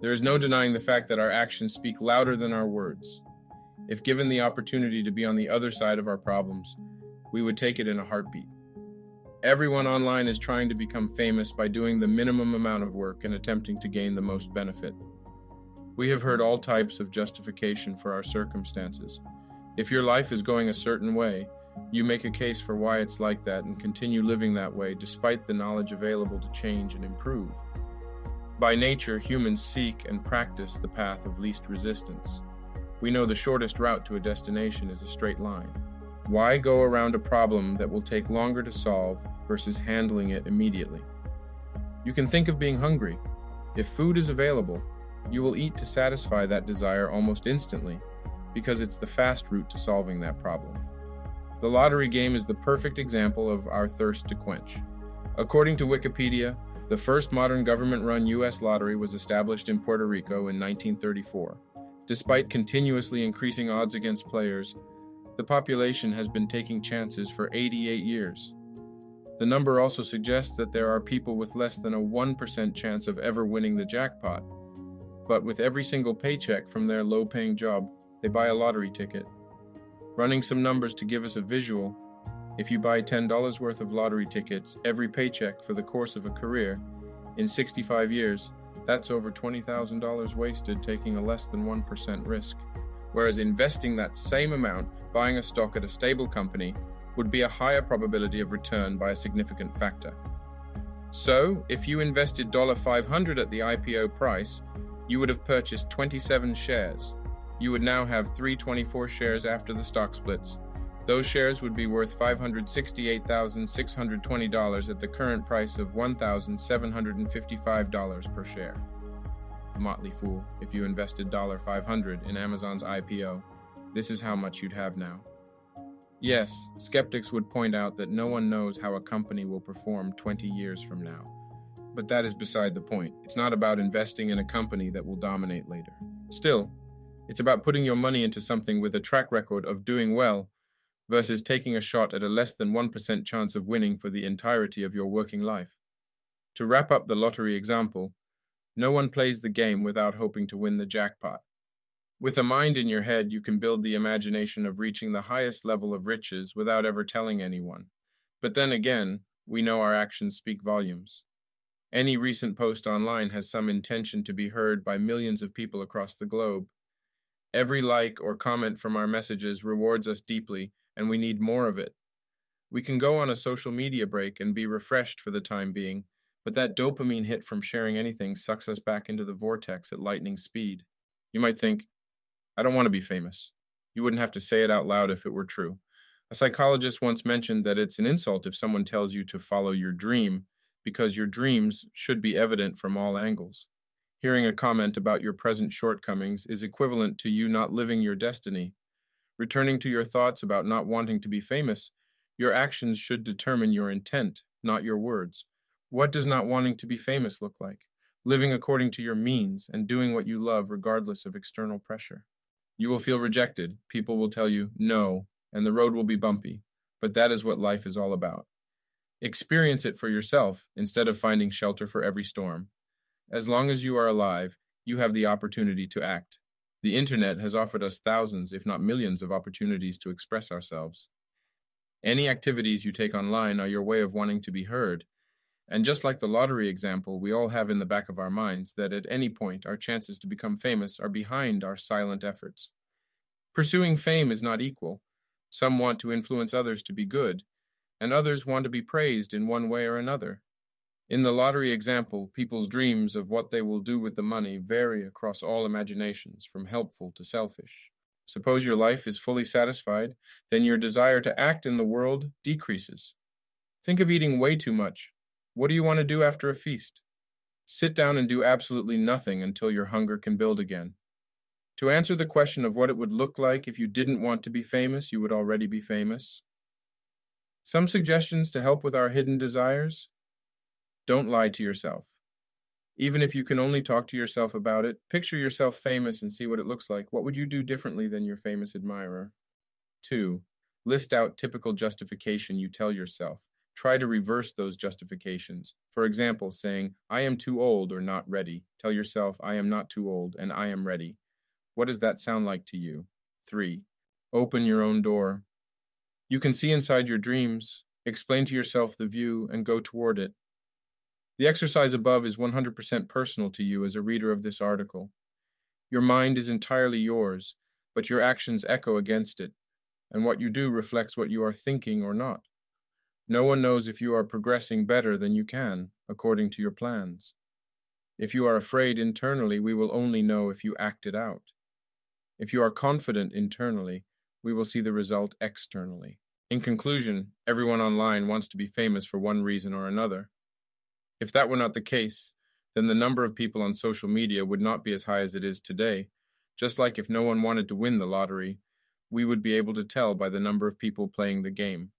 There is no denying the fact that our actions speak louder than our words. If given the opportunity to be on the other side of our problems, we would take it in a heartbeat. Everyone online is trying to become famous by doing the minimum amount of work and attempting to gain the most benefit. We have heard all types of justification for our circumstances. If your life is going a certain way, you make a case for why it's like that and continue living that way despite the knowledge available to change and improve. By nature, humans seek and practice the path of least resistance. We know the shortest route to a destination is a straight line. Why go around a problem that will take longer to solve versus handling it immediately? You can think of being hungry. If food is available, you will eat to satisfy that desire almost instantly because it's the fast route to solving that problem. The lottery game is the perfect example of our thirst to quench. According to Wikipedia, the first modern government run U.S. lottery was established in Puerto Rico in 1934. Despite continuously increasing odds against players, the population has been taking chances for 88 years. The number also suggests that there are people with less than a 1% chance of ever winning the jackpot. But with every single paycheck from their low paying job, they buy a lottery ticket. Running some numbers to give us a visual, if you buy $10 worth of lottery tickets every paycheck for the course of a career, in 65 years, that's over $20,000 wasted taking a less than 1% risk. Whereas investing that same amount buying a stock at a stable company would be a higher probability of return by a significant factor. So, if you invested $500 at the IPO price, you would have purchased 27 shares. You would now have 324 shares after the stock splits. Those shares would be worth $568,620 at the current price of $1,755 per share. Motley fool, if you invested $500 in Amazon's IPO, this is how much you'd have now. Yes, skeptics would point out that no one knows how a company will perform 20 years from now. But that is beside the point. It's not about investing in a company that will dominate later. Still, it's about putting your money into something with a track record of doing well versus taking a shot at a less than 1% chance of winning for the entirety of your working life. To wrap up the lottery example, no one plays the game without hoping to win the jackpot. With a mind in your head, you can build the imagination of reaching the highest level of riches without ever telling anyone. But then again, we know our actions speak volumes. Any recent post online has some intention to be heard by millions of people across the globe. Every like or comment from our messages rewards us deeply, and we need more of it. We can go on a social media break and be refreshed for the time being, but that dopamine hit from sharing anything sucks us back into the vortex at lightning speed. You might think, I don't want to be famous. You wouldn't have to say it out loud if it were true. A psychologist once mentioned that it's an insult if someone tells you to follow your dream because your dreams should be evident from all angles. Hearing a comment about your present shortcomings is equivalent to you not living your destiny. Returning to your thoughts about not wanting to be famous, your actions should determine your intent, not your words. What does not wanting to be famous look like? Living according to your means and doing what you love regardless of external pressure. You will feel rejected. People will tell you no, and the road will be bumpy. But that is what life is all about. Experience it for yourself instead of finding shelter for every storm. As long as you are alive, you have the opportunity to act. The internet has offered us thousands, if not millions, of opportunities to express ourselves. Any activities you take online are your way of wanting to be heard. And just like the lottery example, we all have in the back of our minds that at any point our chances to become famous are behind our silent efforts. Pursuing fame is not equal. Some want to influence others to be good, and others want to be praised in one way or another. In the lottery example, people's dreams of what they will do with the money vary across all imaginations, from helpful to selfish. Suppose your life is fully satisfied, then your desire to act in the world decreases. Think of eating way too much what do you want to do after a feast? Sit down and do absolutely nothing until your hunger can build again. To answer the question of what it would look like if you didn't want to be famous, you would already be famous. Some suggestions to help with our hidden desires? Don't lie to yourself. Even if you can only talk to yourself about it, picture yourself famous and see what it looks like. What would you do differently than your famous admirer? 2. List out typical justification you tell yourself Try to reverse those justifications. For example, saying, I am too old or not ready. Tell yourself, I am not too old and I am ready. What does that sound like to you? 3. Open your own door. You can see inside your dreams, explain to yourself the view, and go toward it. The exercise above is 100% personal to you as a reader of this article. Your mind is entirely yours, but your actions echo against it, and what you do reflects what you are thinking or not. No one knows if you are progressing better than you can, according to your plans. If you are afraid internally, we will only know if you act it out. If you are confident internally, we will see the result externally. In conclusion, everyone online wants to be famous for one reason or another. If that were not the case, then the number of people on social media would not be as high as it is today. Just like if no one wanted to win the lottery, we would be able to tell by the number of people playing the game.